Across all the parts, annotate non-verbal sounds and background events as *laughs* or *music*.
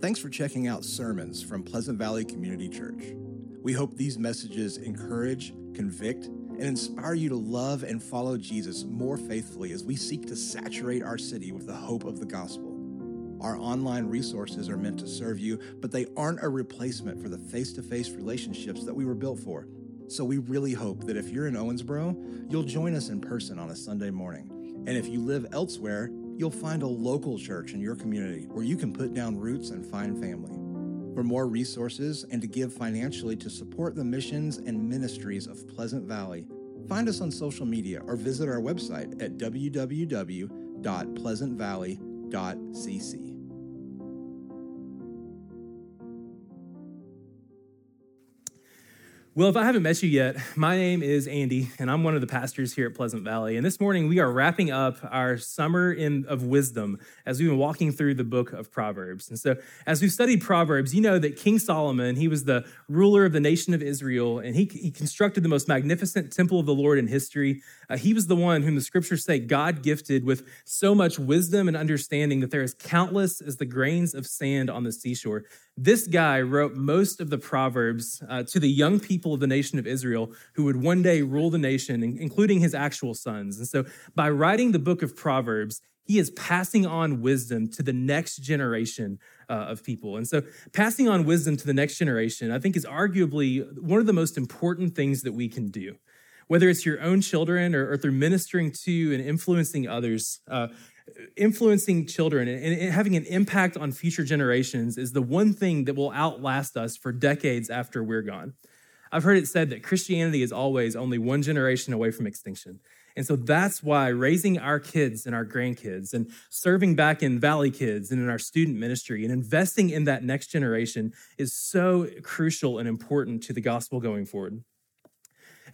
Thanks for checking out sermons from Pleasant Valley Community Church. We hope these messages encourage, convict, and inspire you to love and follow Jesus more faithfully as we seek to saturate our city with the hope of the gospel. Our online resources are meant to serve you, but they aren't a replacement for the face to face relationships that we were built for. So we really hope that if you're in Owensboro, you'll join us in person on a Sunday morning. And if you live elsewhere, you'll find a local church in your community where you can put down roots and find family. For more resources and to give financially to support the missions and ministries of Pleasant Valley, find us on social media or visit our website at www.pleasantvalley.cc. Well, if I haven't met you yet, my name is Andy, and I'm one of the pastors here at Pleasant Valley. And this morning, we are wrapping up our summer in, of wisdom as we've been walking through the book of Proverbs. And so, as we've studied Proverbs, you know that King Solomon, he was the ruler of the nation of Israel, and he, he constructed the most magnificent temple of the Lord in history. Uh, he was the one whom the scriptures say God gifted with so much wisdom and understanding that there is countless as the grains of sand on the seashore. This guy wrote most of the Proverbs uh, to the young people of the nation of Israel who would one day rule the nation, including his actual sons. And so, by writing the book of Proverbs, he is passing on wisdom to the next generation uh, of people. And so, passing on wisdom to the next generation, I think, is arguably one of the most important things that we can do. Whether it's your own children or, or through ministering to and influencing others, uh, influencing children and having an impact on future generations is the one thing that will outlast us for decades after we're gone. I've heard it said that Christianity is always only one generation away from extinction. And so that's why raising our kids and our grandkids and serving back in Valley Kids and in our student ministry and investing in that next generation is so crucial and important to the gospel going forward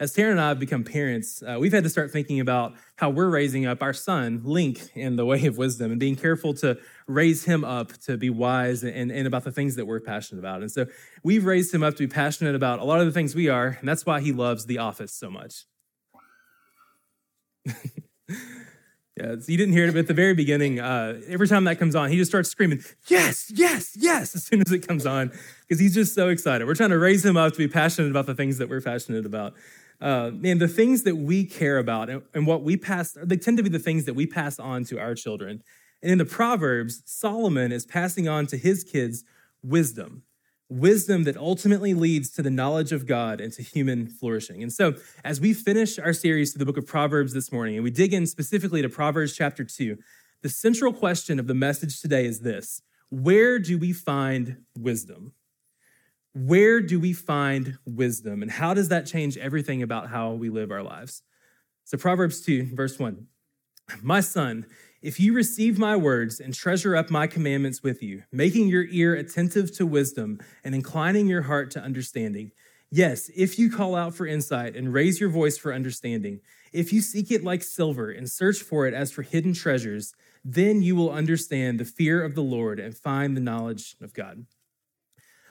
as Taryn and I have become parents, uh, we've had to start thinking about how we're raising up our son, Link, in the way of wisdom and being careful to raise him up to be wise and, and about the things that we're passionate about. And so we've raised him up to be passionate about a lot of the things we are, and that's why he loves The Office so much. *laughs* Yeah, you didn't hear it, but at the very beginning, uh, every time that comes on, he just starts screaming, Yes, yes, yes, as soon as it comes on, because he's just so excited. We're trying to raise him up to be passionate about the things that we're passionate about uh, man, the things that we care about and, and what we pass, they tend to be the things that we pass on to our children. And in the Proverbs, Solomon is passing on to his kids wisdom, wisdom that ultimately leads to the knowledge of God and to human flourishing. And so, as we finish our series to the book of Proverbs this morning, and we dig in specifically to Proverbs chapter 2, the central question of the message today is this Where do we find wisdom? Where do we find wisdom and how does that change everything about how we live our lives? So, Proverbs 2, verse 1 My son, if you receive my words and treasure up my commandments with you, making your ear attentive to wisdom and inclining your heart to understanding, yes, if you call out for insight and raise your voice for understanding, if you seek it like silver and search for it as for hidden treasures, then you will understand the fear of the Lord and find the knowledge of God.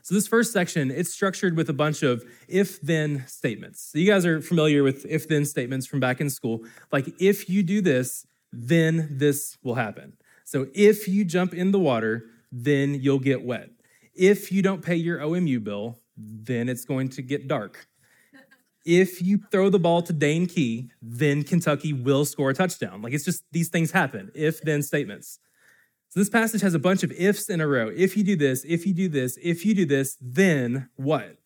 So this first section, it's structured with a bunch of if-then statements. So you guys are familiar with if-then statements from back in school. Like if you do this, then this will happen. So if you jump in the water, then you'll get wet. If you don't pay your OMU bill, then it's going to get dark. If you throw the ball to Dane Key, then Kentucky will score a touchdown. Like it's just these things happen, if then statements. So this passage has a bunch of ifs in a row. If you do this, if you do this, if you do this, then what?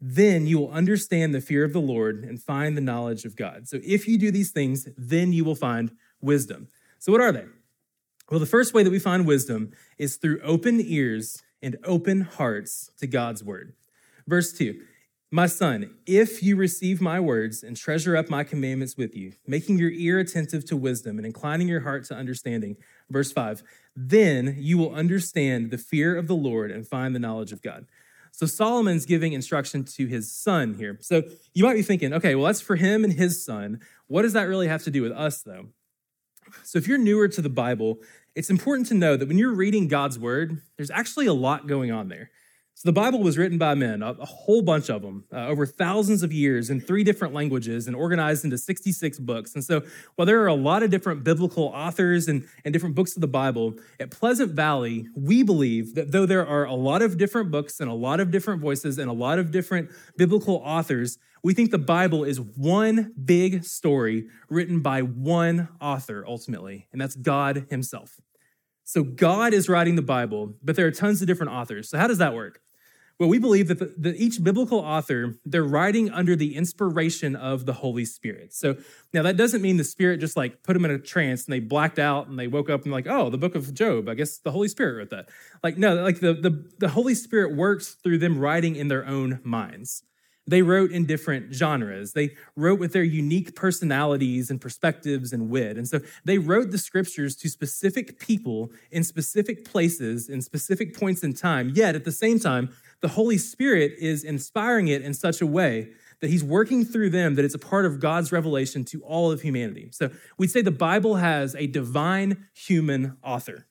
Then you will understand the fear of the Lord and find the knowledge of God. So if you do these things, then you will find wisdom. So what are they? Well, the first way that we find wisdom is through open ears and open hearts to God's word. Verse 2 My son, if you receive my words and treasure up my commandments with you, making your ear attentive to wisdom and inclining your heart to understanding. Verse 5 then you will understand the fear of the Lord and find the knowledge of God. So Solomon's giving instruction to his son here. So you might be thinking, okay, well, that's for him and his son. What does that really have to do with us, though? So if you're newer to the Bible, it's important to know that when you're reading God's word, there's actually a lot going on there. So the Bible was written by men, a, a whole bunch of them, uh, over thousands of years in three different languages and organized into 66 books. And so while there are a lot of different biblical authors and, and different books of the Bible, at Pleasant Valley, we believe that though there are a lot of different books and a lot of different voices and a lot of different biblical authors, we think the Bible is one big story written by one author ultimately, and that's God Himself. So God is writing the Bible, but there are tons of different authors. So how does that work? Well, we believe that, the, that each biblical author, they're writing under the inspiration of the Holy Spirit. So now that doesn't mean the Spirit just like put them in a trance and they blacked out and they woke up and like, oh, the book of Job, I guess the Holy Spirit wrote that. Like, no, like the, the, the Holy Spirit works through them writing in their own minds. They wrote in different genres. They wrote with their unique personalities and perspectives and wit. And so they wrote the scriptures to specific people in specific places, in specific points in time. Yet at the same time, the Holy Spirit is inspiring it in such a way that he's working through them that it's a part of God's revelation to all of humanity. So we'd say the Bible has a divine human author.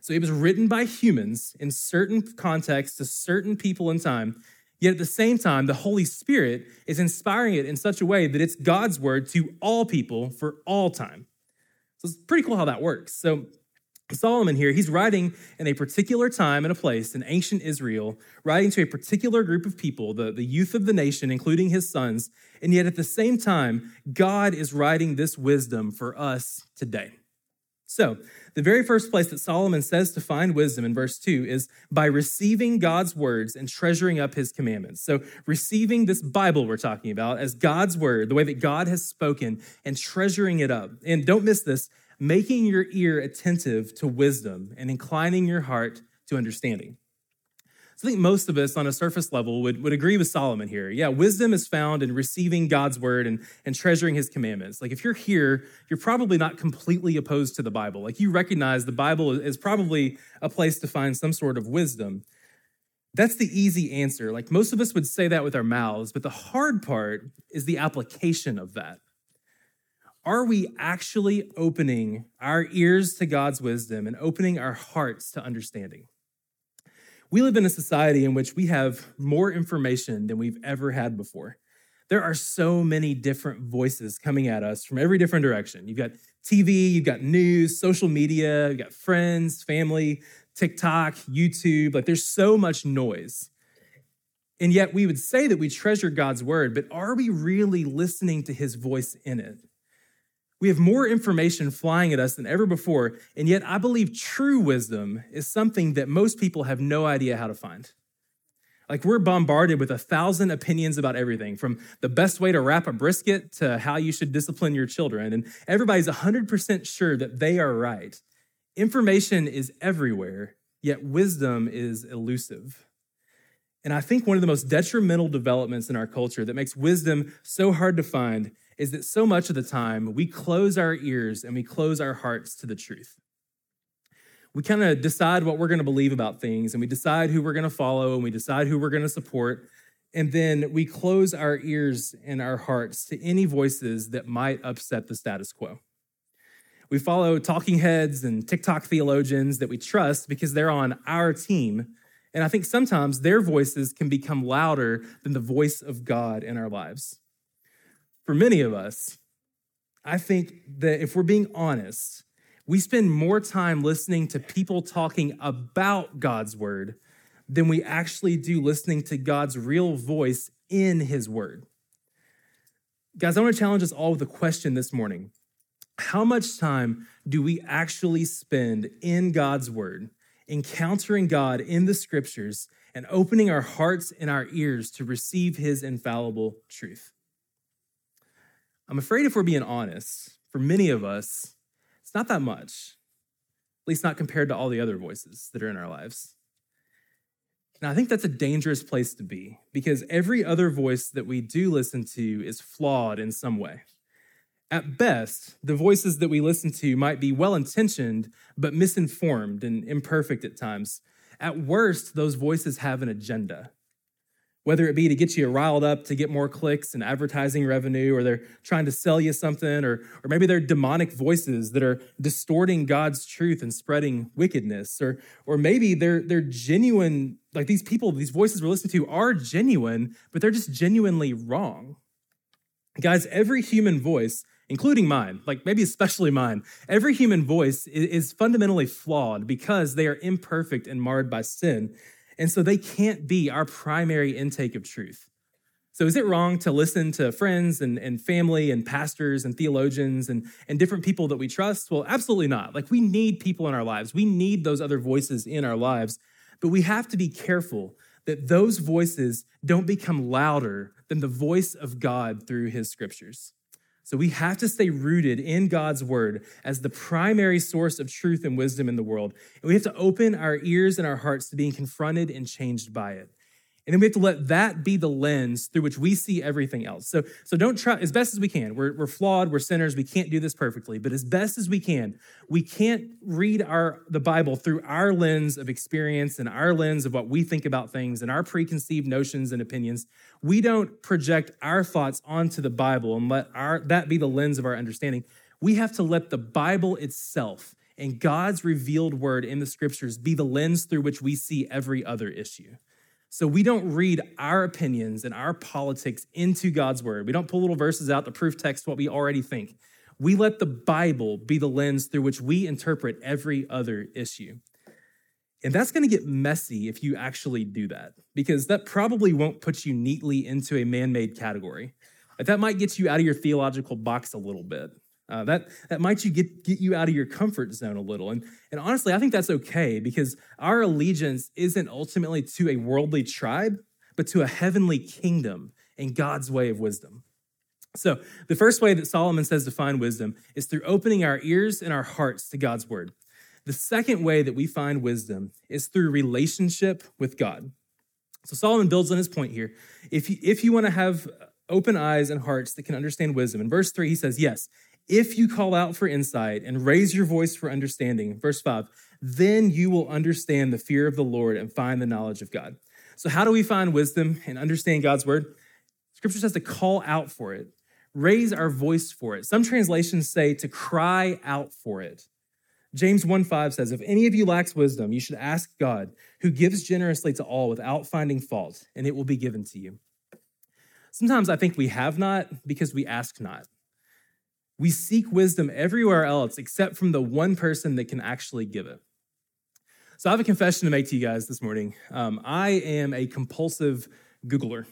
So it was written by humans in certain contexts to certain people in time. Yet at the same time, the Holy Spirit is inspiring it in such a way that it's God's word to all people for all time. So it's pretty cool how that works. So Solomon here, he's writing in a particular time and a place in ancient Israel, writing to a particular group of people, the, the youth of the nation, including his sons. And yet at the same time, God is writing this wisdom for us today. So, the very first place that Solomon says to find wisdom in verse 2 is by receiving God's words and treasuring up his commandments. So, receiving this Bible we're talking about as God's word, the way that God has spoken, and treasuring it up. And don't miss this making your ear attentive to wisdom and inclining your heart to understanding. So I think most of us on a surface level would, would agree with Solomon here. Yeah, wisdom is found in receiving God's word and, and treasuring his commandments. Like if you're here, you're probably not completely opposed to the Bible. Like you recognize the Bible is probably a place to find some sort of wisdom. That's the easy answer. Like most of us would say that with our mouths, but the hard part is the application of that are we actually opening our ears to God's wisdom and opening our hearts to understanding? We live in a society in which we have more information than we've ever had before. There are so many different voices coming at us from every different direction. You've got TV, you've got news, social media, you've got friends, family, TikTok, YouTube. Like there's so much noise. And yet we would say that we treasure God's word, but are we really listening to his voice in it? We have more information flying at us than ever before, and yet I believe true wisdom is something that most people have no idea how to find. Like we're bombarded with a thousand opinions about everything, from the best way to wrap a brisket to how you should discipline your children, and everybody's 100% sure that they are right. Information is everywhere, yet wisdom is elusive. And I think one of the most detrimental developments in our culture that makes wisdom so hard to find is that so much of the time we close our ears and we close our hearts to the truth. We kind of decide what we're going to believe about things and we decide who we're going to follow and we decide who we're going to support. And then we close our ears and our hearts to any voices that might upset the status quo. We follow talking heads and TikTok theologians that we trust because they're on our team. And I think sometimes their voices can become louder than the voice of God in our lives for many of us, I think that if we're being honest, we spend more time listening to people talking about God's word than we actually do listening to God's real voice in his word. Guys, I want to challenge us all with a question this morning. How much time do we actually spend in God's word, encountering God in the scriptures, and opening our hearts and our ears to receive his infallible truth? I'm afraid if we're being honest, for many of us, it's not that much, at least not compared to all the other voices that are in our lives. Now, I think that's a dangerous place to be because every other voice that we do listen to is flawed in some way. At best, the voices that we listen to might be well intentioned, but misinformed and imperfect at times. At worst, those voices have an agenda whether it be to get you riled up to get more clicks and advertising revenue, or they're trying to sell you something, or, or maybe they're demonic voices that are distorting God's truth and spreading wickedness, or, or maybe they're, they're genuine like these people, these voices we're listening to are genuine, but they're just genuinely wrong. Guys, every human voice, including mine, like maybe especially mine, every human voice is fundamentally flawed because they are imperfect and marred by sin. And so they can't be our primary intake of truth. So is it wrong to listen to friends and, and family and pastors and theologians and, and different people that we trust? Well, absolutely not. Like we need people in our lives. We need those other voices in our lives. But we have to be careful that those voices don't become louder than the voice of God through his scriptures. So we have to stay rooted in God's word as the primary source of truth and wisdom in the world. And we have to open our ears and our hearts to being confronted and changed by it. And then we have to let that be the lens through which we see everything else. So, so don't try as best as we can. We're, we're flawed, we're sinners, we can't do this perfectly, but as best as we can, we can't read our the Bible through our lens of experience and our lens of what we think about things and our preconceived notions and opinions. We don't project our thoughts onto the Bible and let our that be the lens of our understanding. We have to let the Bible itself and God's revealed word in the scriptures be the lens through which we see every other issue. So we don't read our opinions and our politics into God's word. We don't pull little verses out to proof text what we already think. We let the Bible be the lens through which we interpret every other issue. And that's going to get messy if you actually do that, because that probably won't put you neatly into a man made category. that might get you out of your theological box a little bit. Uh, that, that might you get, get you out of your comfort zone a little. And, and honestly, I think that's okay because our allegiance isn't ultimately to a worldly tribe, but to a heavenly kingdom and God's way of wisdom. So, the first way that Solomon says to find wisdom is through opening our ears and our hearts to God's word. The second way that we find wisdom is through relationship with God. So, Solomon builds on his point here. If you, if you want to have open eyes and hearts that can understand wisdom, in verse 3, he says, Yes, if you call out for insight and raise your voice for understanding, verse 5, then you will understand the fear of the Lord and find the knowledge of God. So, how do we find wisdom and understand God's word? Scripture says to call out for it, raise our voice for it. Some translations say to cry out for it. James 1 5 says, If any of you lacks wisdom, you should ask God, who gives generously to all without finding fault, and it will be given to you. Sometimes I think we have not because we ask not. We seek wisdom everywhere else except from the one person that can actually give it. So I have a confession to make to you guys this morning. Um, I am a compulsive Googler.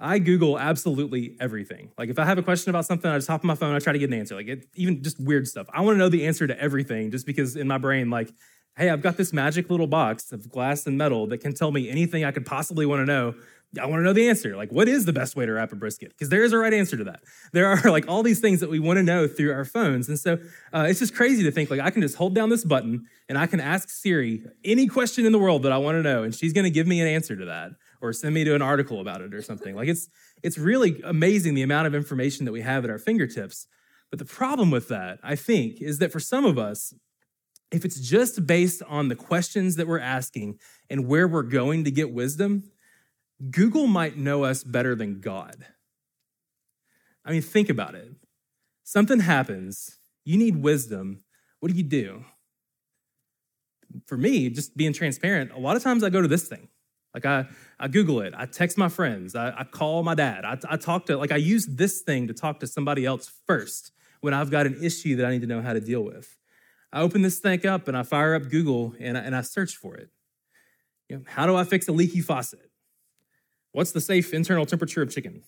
I Google absolutely everything. Like if I have a question about something, I just hop on my phone, I try to get an answer. Like it, even just weird stuff. I want to know the answer to everything just because in my brain, like, hey, I've got this magic little box of glass and metal that can tell me anything I could possibly want to know I want to know the answer. Like, what is the best way to wrap a brisket? Because there is a right answer to that. There are like all these things that we want to know through our phones. And so uh, it's just crazy to think like I can just hold down this button and I can ask Siri any question in the world that I want to know, and she's going to give me an answer to that or send me to an article about it or something. Like it's it's really amazing the amount of information that we have at our fingertips. But the problem with that, I think, is that for some of us, if it's just based on the questions that we're asking and where we're going to get wisdom, Google might know us better than God. I mean, think about it. Something happens, you need wisdom. What do you do? For me, just being transparent, a lot of times I go to this thing. Like I, I Google it, I text my friends, I, I call my dad, I, I talk to, like I use this thing to talk to somebody else first when I've got an issue that I need to know how to deal with. I open this thing up and I fire up Google and I, and I search for it. You know, how do I fix a leaky faucet? What's the safe internal temperature of chicken?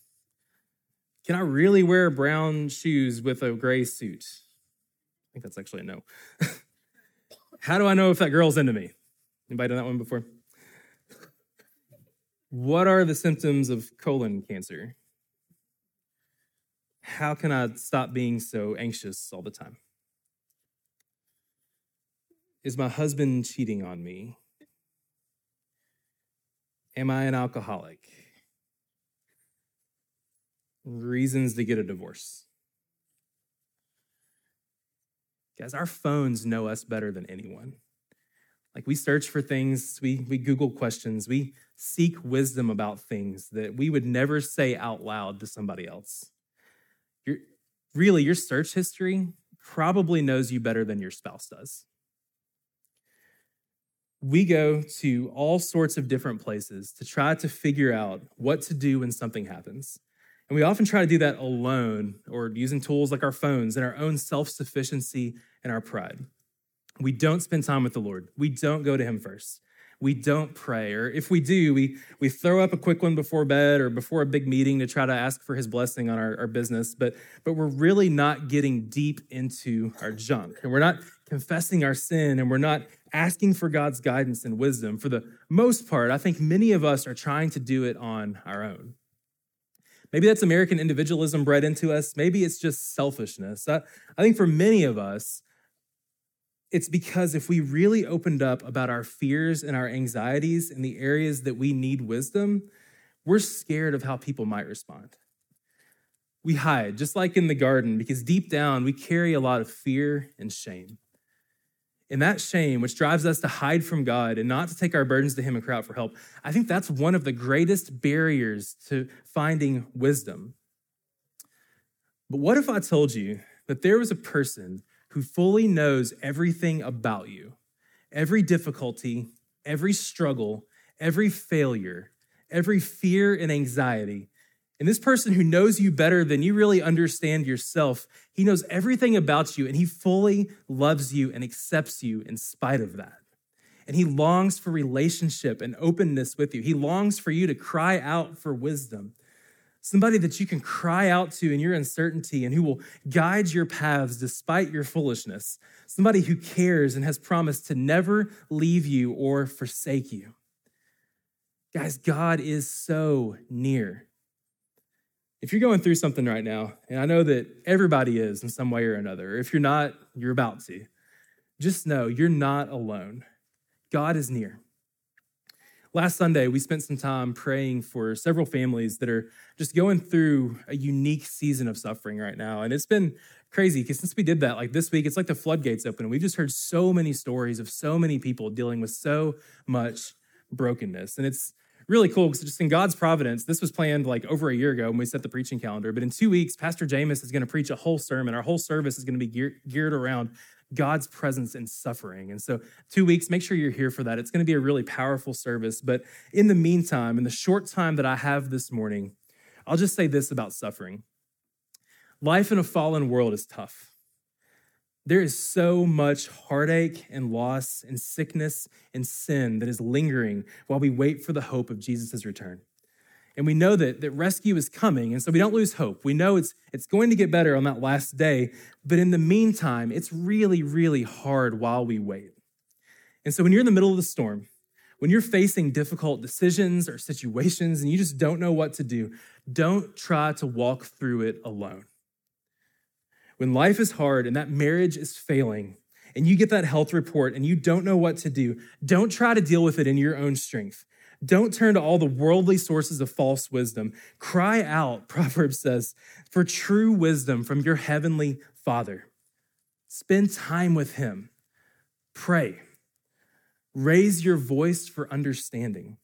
Can I really wear brown shoes with a gray suit? I think that's actually a no. *laughs* How do I know if that girl's into me? Anybody done that one before? What are the symptoms of colon cancer? How can I stop being so anxious all the time? Is my husband cheating on me? Am I an alcoholic? Reasons to get a divorce. Guys, our phones know us better than anyone. Like we search for things, we, we Google questions, we seek wisdom about things that we would never say out loud to somebody else. Really, your search history probably knows you better than your spouse does. We go to all sorts of different places to try to figure out what to do when something happens. And we often try to do that alone or using tools like our phones and our own self sufficiency and our pride. We don't spend time with the Lord, we don't go to Him first. We don't pray, or if we do, we, we throw up a quick one before bed or before a big meeting to try to ask for his blessing on our, our business, but, but we're really not getting deep into our junk. And we're not confessing our sin and we're not asking for God's guidance and wisdom. For the most part, I think many of us are trying to do it on our own. Maybe that's American individualism bred into us. Maybe it's just selfishness. I, I think for many of us, it's because if we really opened up about our fears and our anxieties in the areas that we need wisdom, we're scared of how people might respond. We hide, just like in the garden, because deep down we carry a lot of fear and shame. And that shame, which drives us to hide from God and not to take our burdens to Him and cry out for help, I think that's one of the greatest barriers to finding wisdom. But what if I told you that there was a person who fully knows everything about you, every difficulty, every struggle, every failure, every fear and anxiety, and this person who knows you better than you really understand yourself, he knows everything about you and he fully loves you and accepts you in spite of that. And he longs for relationship and openness with you. He longs for you to cry out for wisdom. Somebody that you can cry out to in your uncertainty and who will guide your paths despite your foolishness. Somebody who cares and has promised to never leave you or forsake you. Guys, God is so near. If you're going through something right now, and I know that everybody is in some way or another, if you're not, you're about to, just know you're not alone. God is near. Last Sunday, we spent some time praying for several families that are just going through a unique season of suffering right now. And it's been crazy because since we did that, like this week, it's like the floodgates open. We've just heard so many stories of so many people dealing with so much brokenness. And it's really cool because just in God's providence, this was planned like over a year ago when we set the preaching calendar. But in two weeks, Pastor Jamus is going to preach a whole sermon. Our whole service is going to be gear, geared around God's presence in suffering. And so, two weeks, make sure you're here for that. It's going to be a really powerful service. But in the meantime, in the short time that I have this morning, I'll just say this about suffering life in a fallen world is tough. There is so much heartache and loss and sickness and sin that is lingering while we wait for the hope of Jesus' return. And we know that, that rescue is coming, and so we don't lose hope. We know it's, it's going to get better on that last day, but in the meantime, it's really, really hard while we wait. And so when you're in the middle of the storm, when you're facing difficult decisions or situations and you just don't know what to do, don't try to walk through it alone when life is hard and that marriage is failing, and you get that health report and you don't know what to do, don't try to deal with it in your own strength. Don't turn to all the worldly sources of false wisdom. Cry out, *laughs* Proverbs says, for true wisdom from your heavenly Father. Spend time with Him. Pray. Raise your voice for understanding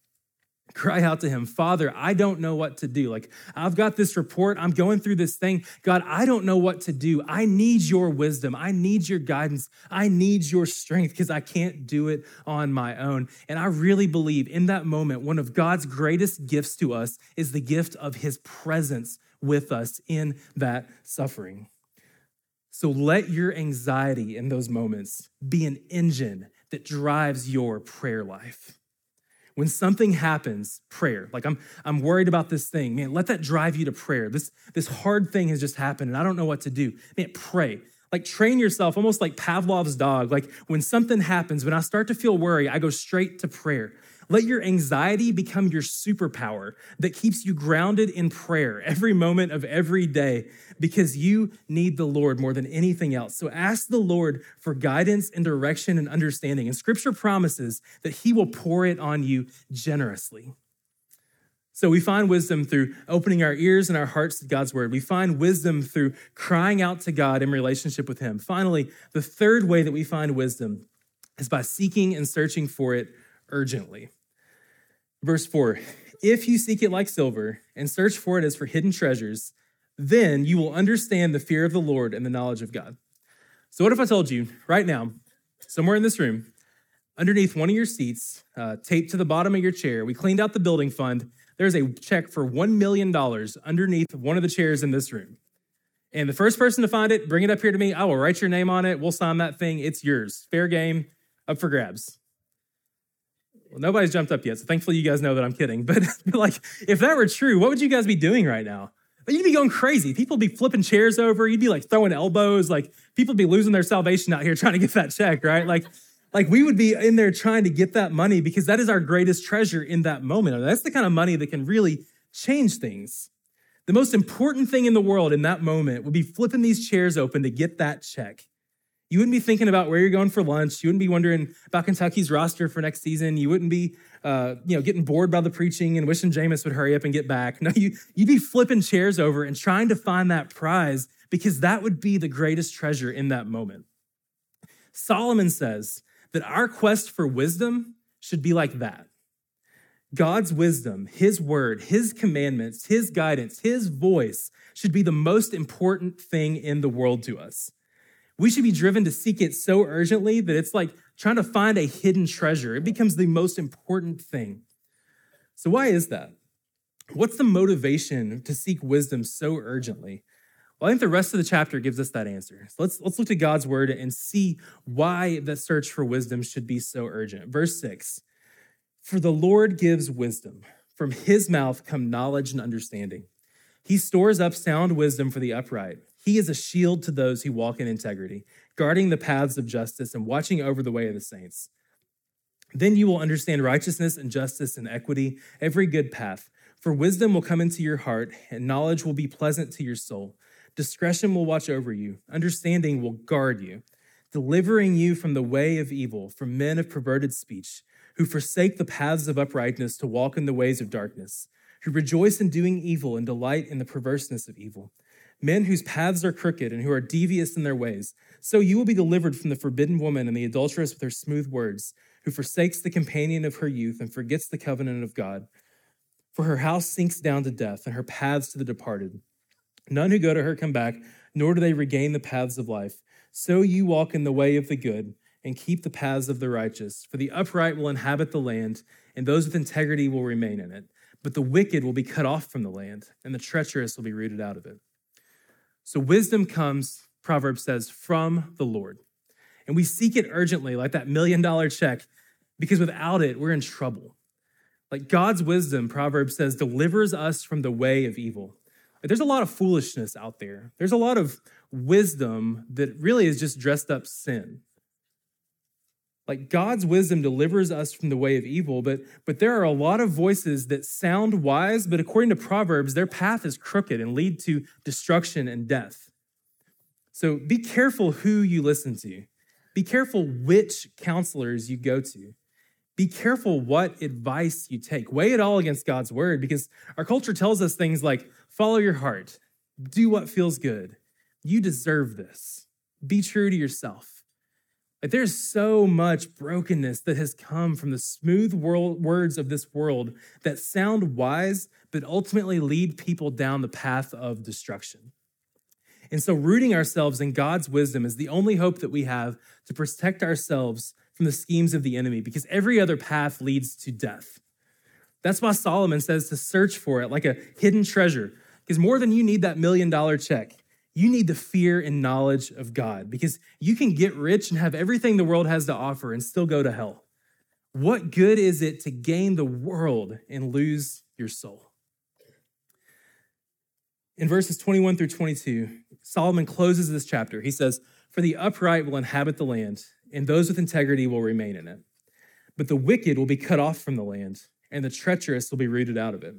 cry out to him, Father, I don't know what to do. Like, I've got this report. I'm going through this thing. God, I don't know what to do. I need your wisdom. I need your guidance. I need your strength because I can't do it on my own. And I really believe in that moment, one of God's greatest gifts to us is the gift of his presence with us in that suffering. So let your anxiety in those moments be an engine that drives your prayer life when something happens, prayer. Like I'm, I'm worried about this thing. Man, let that drive you to prayer. This, this hard thing has just happened and I don't know what to do. Man, pray. Like train yourself almost like Pavlov's dog. Like when something happens, when I start to feel worry, I go straight to prayer. Let your anxiety become your superpower that keeps you grounded in prayer every moment of every day because you need the Lord more than anything else. So ask the Lord for guidance and direction and understanding. And scripture promises that he will pour it on you generously. So we find wisdom through opening our ears and our hearts to God's word. We find wisdom through crying out to God in relationship with him. Finally, the third way that we find wisdom is by seeking and searching for it urgently. Verse 4 If you seek it like silver and search for it as for hidden treasures, then you will understand the fear of the Lord and the knowledge of God. So, what if I told you right now, somewhere in this room, underneath one of your seats, uh, taped to the bottom of your chair. We cleaned out the building fund. There's a check for $1 million underneath one of the chairs in this room. And the first person to find it, bring it up here to me. I will write your name on it. We'll sign that thing. It's yours. Fair game, up for grabs. Well, nobody's jumped up yet, so thankfully you guys know that I'm kidding. *laughs* But like, if that were true, what would you guys be doing right now? You'd be going crazy. People would be flipping chairs over. You'd be like throwing elbows. Like people would be losing their salvation out here *laughs* trying to get that check, right? Like, like we would be in there trying to get that money because that is our greatest treasure in that moment. That's the kind of money that can really change things. The most important thing in the world in that moment would be flipping these chairs open to get that check. You wouldn't be thinking about where you're going for lunch. You wouldn't be wondering about Kentucky's roster for next season. You wouldn't be, uh, you know, getting bored by the preaching and wishing Jamus would hurry up and get back. *laughs* No, you, you'd be flipping chairs over and trying to find that prize because that would be the greatest treasure in that moment. Solomon says that our quest for wisdom should be like that. God's wisdom, His word, His commandments, His guidance, His voice should be the most important thing in the world to us. We should be driven to seek it so urgently that it's like trying to find a hidden treasure. It becomes the most important thing. So, why is that? What's the motivation to seek wisdom so urgently? Well, I think the rest of the chapter gives us that answer. So let's, let's look to God's word and see why the search for wisdom should be so urgent. Verse 6 For the Lord gives wisdom, from his mouth come knowledge and understanding. He stores up sound wisdom for the upright. He is a shield to those who walk in integrity, guarding the paths of justice and watching over the way of the saints. Then you will understand righteousness and justice and equity, every good path. For wisdom will come into your heart, and knowledge will be pleasant to your soul. Discretion will watch over you, understanding will guard you, delivering you from the way of evil, from men of perverted speech, who forsake the paths of uprightness to walk in the ways of darkness, who rejoice in doing evil and delight in the perverseness of evil men whose paths are crooked and who are devious in their ways. So you will be delivered from the forbidden woman and the adulteress with her smooth words, who forsakes the companion of her youth and forgets the covenant of God. For her house sinks down to death and her paths to the departed. None who go to her come back, nor do they regain the paths of life. So you walk in the way of the good and keep the paths of the righteous. For the upright will inhabit the land, and those with integrity will remain in it. But the wicked will be cut off from the land, and the treacherous will be rooted out of it. So wisdom comes, Proverbs says, from the Lord. And we seek it urgently, like that million dollar check, because without it, we're in trouble. Like God's wisdom, Proverbs says, delivers us from the way of evil. There's a lot of foolishness out there. There's a lot of wisdom that really is just dressed up sin. Like God's wisdom delivers us from the way of evil, but, but there are a lot of voices that sound wise, but according to Proverbs, their path is crooked and lead to destruction and death. So be careful who you listen to. Be careful which counselors you go to. Be careful what advice you take. Weigh it all against God's word because our culture tells us things like follow your heart, do what feels good. You deserve this. Be true to yourself. Like there's so much brokenness that has come from the smooth world, words of this world that sound wise, but ultimately lead people down the path of destruction. And so, rooting ourselves in God's wisdom is the only hope that we have to protect ourselves from the schemes of the enemy, because every other path leads to death. That's why Solomon says to search for it like a hidden treasure, because more than you need that million dollar check, you need the fear and knowledge of God because you can get rich and have everything the world has to offer and still go to hell. What good is it to gain the world and lose your soul? In verses 21 through 22, Solomon closes this chapter. He says, For the upright will inhabit the land, and those with integrity will remain in it. But the wicked will be cut off from the land, and the treacherous will be rooted out of it.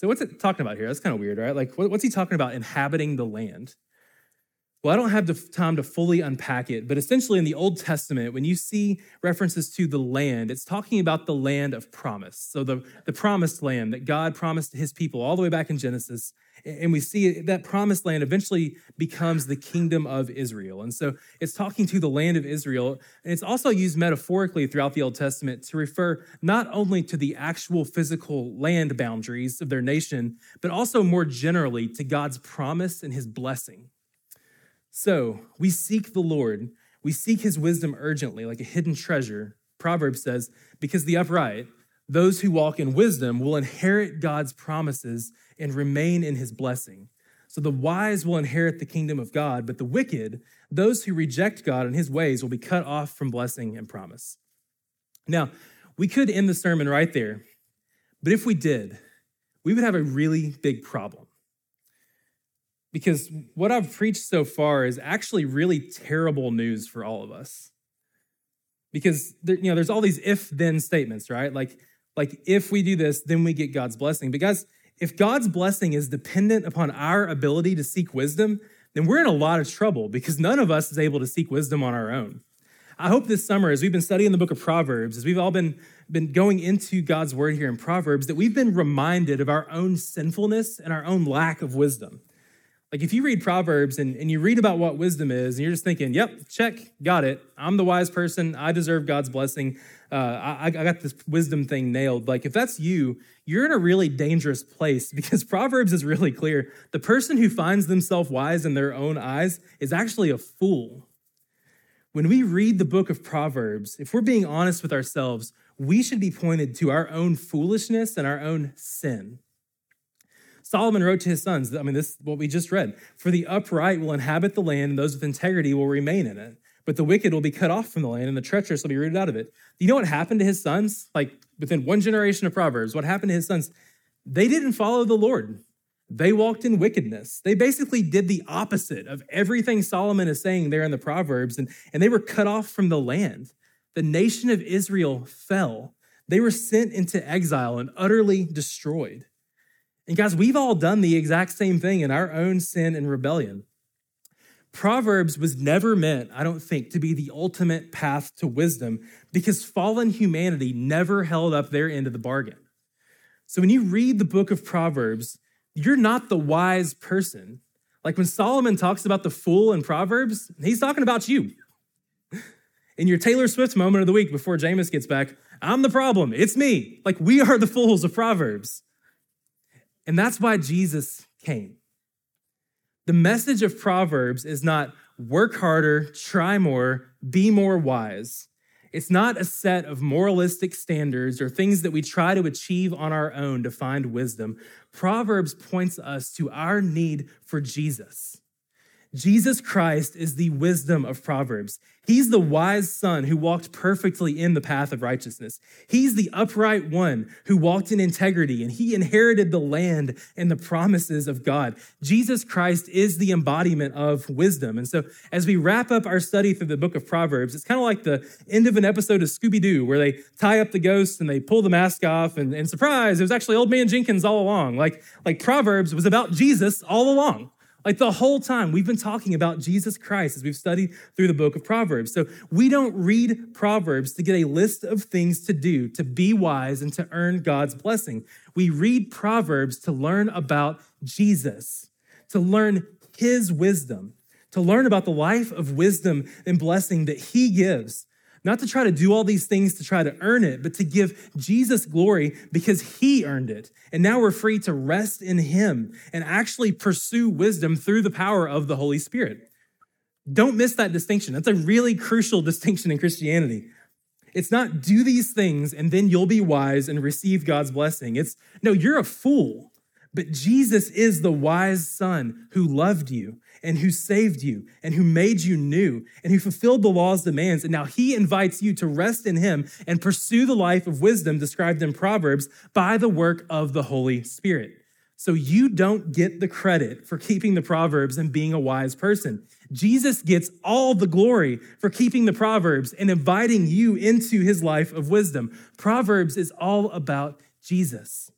So, what's it talking about here? That's kind of weird, right? Like, what's he talking about inhabiting the land? Well, I don't have the time to fully unpack it, but essentially in the Old Testament, when you see references to the land, it's talking about the land of promise. So the, the promised land that God promised to his people all the way back in Genesis. And we see that promised land eventually becomes the kingdom of Israel. And so it's talking to the land of Israel. And it's also used metaphorically throughout the Old Testament to refer not only to the actual physical land boundaries of their nation, but also more generally to God's promise and his blessing. So we seek the Lord, we seek his wisdom urgently, like a hidden treasure, Proverbs says, Because the upright, those who walk in wisdom, will inherit God's promises and remain in his blessing. So the wise will inherit the kingdom of God, but the wicked, those who reject God and his ways, will be cut off from blessing and promise. Now, we could end the sermon right there, but if we did, we would have a really big problem. Because what I've preached so far is actually really terrible news for all of us. Because there, you know, there's all these if-then statements, right? Like, like if we do this, then we get God's blessing. But guys, if God's blessing is dependent upon our ability to seek wisdom, then we're in a lot of trouble because none of us is able to seek wisdom on our own. I hope this summer, as we've been studying the book of Proverbs, as we've all been, been going into God's word here in Proverbs, that we've been reminded of our own sinfulness and our own lack of wisdom. Like if you read Proverbs and, and you read about what wisdom is, and you're just thinking, yep, check, got it. I'm the wise person. I deserve God's blessing uh, I, I got this wisdom thing nailed. Like, if that's you, you're in a really dangerous place *laughs* because Proverbs is really clear. The person who finds themselves wise in their own eyes is actually a fool. When we read the book of Proverbs, if we're being honest with ourselves, we should be pointed to our own foolishness and our own sin. Solomon wrote to his sons, I mean, this is what we just read For the upright will inhabit the land, and those with integrity will remain in it but the wicked will be cut off from the land and the treacherous will be rooted out of it. Do you know what happened to his sons? Like within one generation of Proverbs, what happened to his sons? They didn't follow the Lord. They walked in wickedness. They basically did the opposite of everything Solomon is saying there in the Proverbs, and, and they were cut off from the land. The nation of Israel fell. They were sent into exile and utterly destroyed. And guys, we've all done the exact same thing in our own sin and rebellion. Proverbs was never meant, I don't think, to be the ultimate path to wisdom because fallen humanity never held up their end of the bargain. So when you read the book of Proverbs, you're not the wise person. Like when Solomon talks about the fool in Proverbs, he's talking about you. In your Taylor Swift moment of the week before Jamus gets back, I'm the problem. It's me. Like we are the fools of Proverbs. And that's why Jesus came. The message of Proverbs is not work harder, try more, be more wise. It's not a set of moralistic standards or things that we try to achieve on our own to find wisdom. Proverbs points us to our need for Jesus. Jesus Christ is the wisdom of Proverbs. He's the wise son who walked perfectly in the path of righteousness. He's the upright one who walked in integrity and he inherited the land and the promises of God. Jesus Christ is the embodiment of wisdom. And so as we wrap up our study through the book of Proverbs, it's kind of like the end of an episode of Scooby Doo where they tie up the ghost and they pull the mask off and, and surprise, it was actually old man Jenkins all along. Like, like Proverbs was about Jesus all along. Like the whole time, we've been talking about Jesus Christ as we've studied through the book of Proverbs. So we don't read Proverbs to get a list of things to do, to be wise, and to earn God's blessing. We read Proverbs to learn about Jesus, to learn his wisdom, to learn about the life of wisdom and blessing that he gives not to try to do all these things to try to earn it, but to give Jesus glory because he earned it. And now we're free to rest in him and actually pursue wisdom through the power of the Holy Spirit. Don't miss that distinction. That's a really crucial distinction in Christianity. It's not do these things and then you'll be wise and receive God's blessing. It's no, you're a fool. But Jesus is the wise son who loved you and who saved you and who made you new and who fulfilled the law's demands. And now he invites you to rest in him and pursue the life of wisdom described in Proverbs by the work of the Holy Spirit. So you don't get the credit for keeping the Proverbs and being a wise person. Jesus gets all the glory for keeping the Proverbs and inviting you into his life of wisdom. Proverbs is all about Jesus.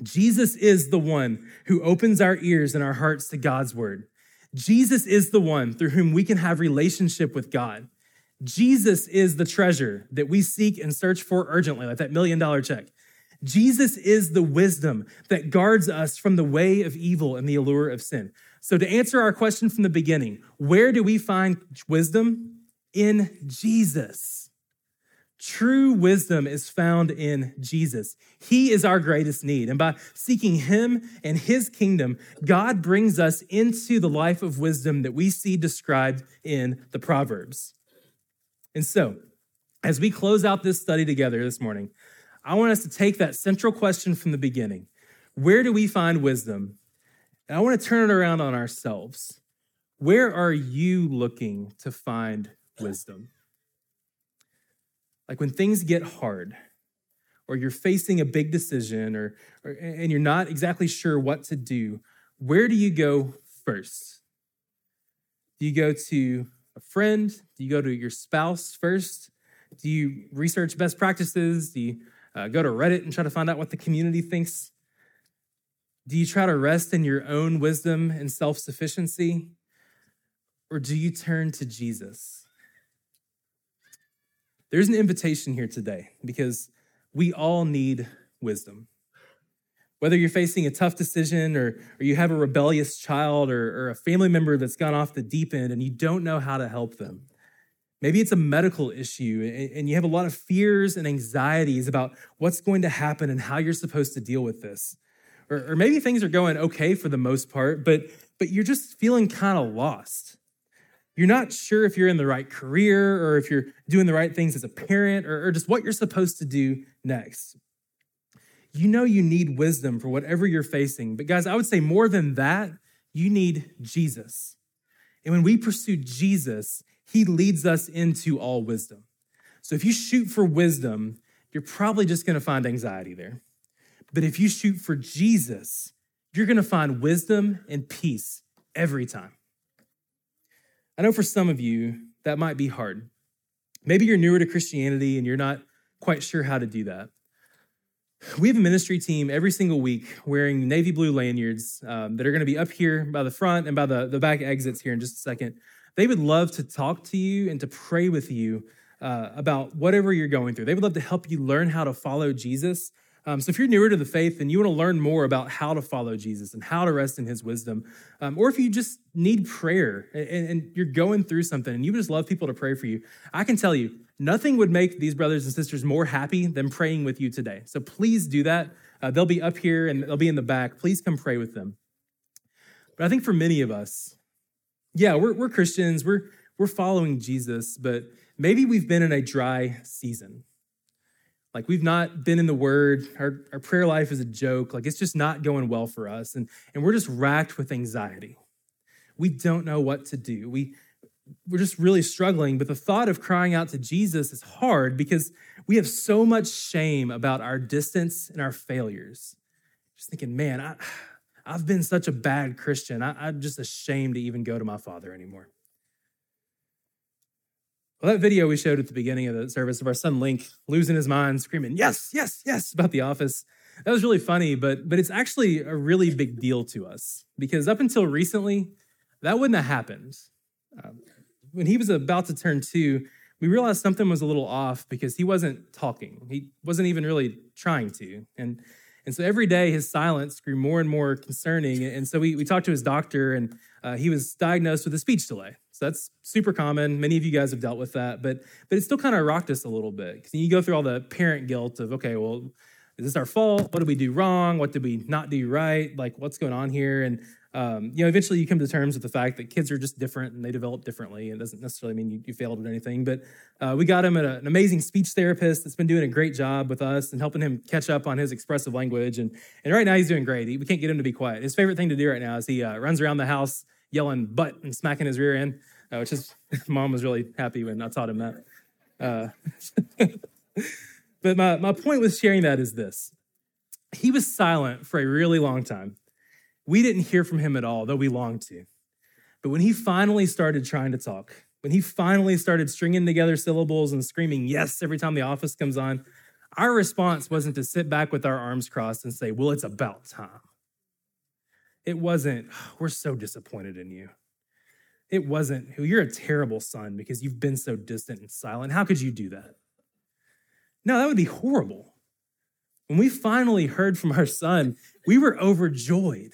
Jesus is the one who opens our ears and our hearts to God's word. Jesus is the one through whom we can have relationship with God. Jesus is the treasure that we seek and search for urgently, like that million dollar check. Jesus is the wisdom that guards us from the way of evil and the allure of sin. So, to answer our question from the beginning, where do we find wisdom? In Jesus. True wisdom is found in Jesus. He is our greatest need. And by seeking Him and His kingdom, God brings us into the life of wisdom that we see described in the Proverbs. And so, as we close out this study together this morning, I want us to take that central question from the beginning where do we find wisdom? And I want to turn it around on ourselves. Where are you looking to find wisdom? Like when things get hard, or you're facing a big decision, or, or and you're not exactly sure what to do, where do you go first? Do you go to a friend? Do you go to your spouse first? Do you research best practices? Do you uh, go to Reddit and try to find out what the community thinks? Do you try to rest in your own wisdom and self sufficiency? Or do you turn to Jesus? There's an invitation here today because we all need wisdom. Whether you're facing a tough decision or, or you have a rebellious child or, or a family member that's gone off the deep end and you don't know how to help them, Maybe it's a medical issue and you have a lot of fears and anxieties about what's going to happen and how you're supposed to deal with this. Or, or maybe things are going okay for the most part, but, but you're just feeling kind of lost. You're not sure if you're in the right career or if you're doing the right things as a parent or, or just what you're supposed to do next. You know you need wisdom for whatever you're facing. But guys, I would say more than that, you need Jesus. And when we pursue Jesus, he leads us into all wisdom. So if you shoot for wisdom, you're probably just going to find anxiety there. But if you shoot for Jesus, you're going to find wisdom and peace every time. I know for some of you, that might be hard. Maybe you're newer to Christianity and you're not quite sure how to do that. We have a ministry team every single week wearing navy blue lanyards um, that are going to be up here by the front and by the, the back exits here in just a second. They would love to talk to you and to pray with you uh, about whatever you're going through. They would love to help you learn how to follow Jesus. Um, so if you're newer to the faith and you want to learn more about how to follow Jesus and how to rest in his wisdom, um, or if you just need prayer and, and, you're going through something and you just love people to pray for you, I can tell you, nothing would make these brothers and sisters more happy than praying with you today. So please do that. Uh, they'll be up here and they'll be in the back. Please come pray with them. But I think for many of us, yeah, we're, we're Christians, we're, we're following Jesus, but maybe we've been in a dry season. Like we've not been in the word, our, our prayer life is a joke, like it's just not going well for us, and, and we're just racked with anxiety. We don't know what to do. We, we're just really struggling, but the thought of crying out to Jesus is hard because we have so much shame about our distance and our failures. Just thinking, man, I, I've been such a bad Christian. I, am just ashamed to even go to my father anymore. Well, that video we showed at the beginning of the service of our son Link losing his mind, screaming, yes, yes, yes, about the office. That was really funny, but, but it's actually a really big deal to us because up until recently, that wouldn't have happened. Um, when he was about to turn two, we realized something was a little off because he wasn't talking. He wasn't even really trying to. And and so every day his silence grew more and more concerning. And so we, we talked to his doctor, and uh, he was diagnosed with a speech delay. So that's super common. Many of you guys have dealt with that, but but it still kind of rocked us a little bit because you go through all the parent guilt of okay, well, is this our fault? What did we do wrong? What did we not do right? Like what's going on here? And um, you know, eventually you come to terms with the fact that kids are just different and they develop differently. It doesn't necessarily mean you, you failed at anything, but uh, we got him a, an amazing speech therapist that's been doing a great job with us and helping him catch up on his expressive language. And, and right now he's doing great. He, we can't get him to be quiet. His favorite thing to do right now is he uh, runs around the house yelling butt and smacking his rear end, uh, which is, *laughs* mom was really happy when I taught him that. Uh, *laughs* but my, my point with sharing that is this. He was silent for a really long time we didn't hear from him at all, though we longed to. But when he finally started trying to talk, when he finally started stringing together syllables and screaming yes every time the office comes on, our response wasn't to sit back with our arms crossed and say, well, it's about time. It wasn't, oh, we're so disappointed in you. It wasn't, you're a terrible son because you've been so distant and silent. How could you do that? No, that would be horrible. When we finally heard from our son, we were overjoyed.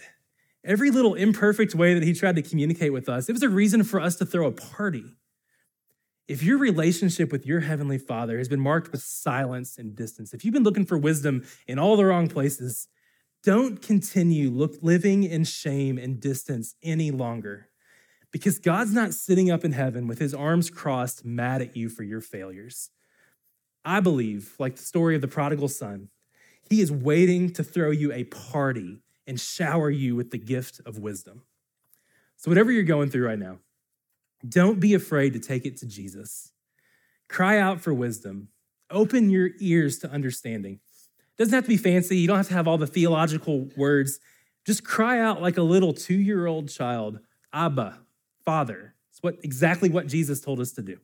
Every little imperfect way that he tried to communicate with us, it was a reason for us to throw a party. If your relationship with your heavenly father has been marked with silence and distance, if you've been looking for wisdom in all the wrong places, don't continue look, living in shame and distance any longer. Because God's not sitting up in heaven with his arms crossed, mad at you for your failures. I believe, like the story of the prodigal son, he is waiting to throw you a party and shower you with the gift of wisdom. So, whatever you're going through right now, don't be afraid to take it to Jesus. Cry out for wisdom. Open your ears to understanding. Doesn't have to be fancy. You don't have to have all the theological words. Just cry out like a little two year old child Abba, Father. It's what, exactly what Jesus told us to do.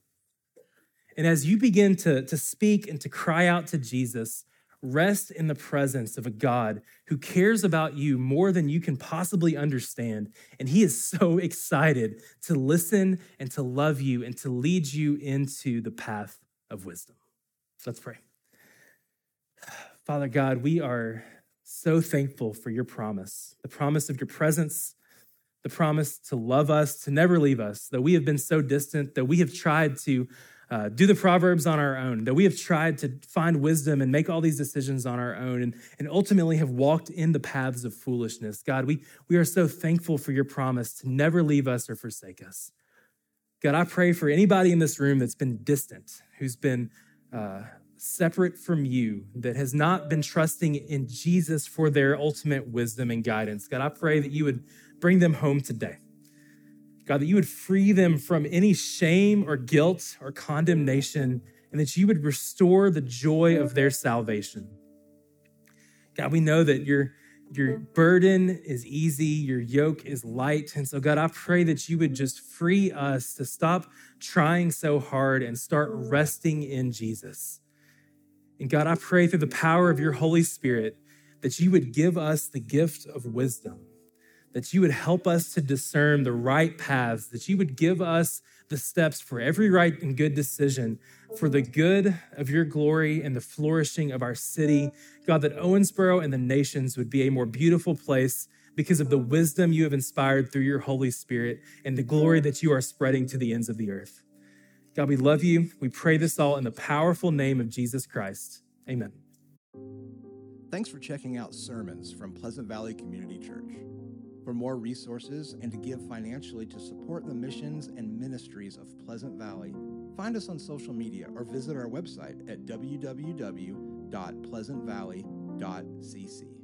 And as you begin to, to speak and to cry out to Jesus, rest in the presence of a God who cares about you more than you can possibly understand. And he is *laughs* so excited to listen and to love you and to lead you into the path of wisdom. So let's pray. Father God, we are so thankful for your promise, the promise of your presence, the promise to love us, to never leave us, that we have been so distant, that we have tried to uh, do the Proverbs on our own, that we have tried to find wisdom and make all these decisions on our own and, and ultimately have walked in the paths of foolishness. God, we, we are so thankful for your promise to never leave us or forsake us. God, I pray for anybody in this room that's been distant, who's been uh, separate from you, that has not been trusting in Jesus for their ultimate wisdom and guidance. God, I pray that you would bring them home today. God, that you would free them from any shame or guilt or condemnation, and that you would restore the joy of their salvation. God, we know that your, your burden is easy, your yoke is light. And so, God, I pray that you would just free us to stop trying so hard and start resting in Jesus. And God, I pray through the power of your Holy Spirit that you would give us the gift of wisdom that you would help us to discern the right paths, that you would give us the steps for every right and good decision for the good of your glory and the flourishing of our city. God, that Owensboro and the nations would be a more beautiful place because of the wisdom you have inspired through your Holy Spirit and the glory that you are spreading to the ends of the earth. God, we love you. We pray this all in the powerful name of Jesus Christ. Amen. Thanks for checking out sermons from Pleasant Valley Community Church. For more resources and to give financially to support the missions and ministries of Pleasant Valley, find us on social media or visit our website at www.pleasantvalley.cc.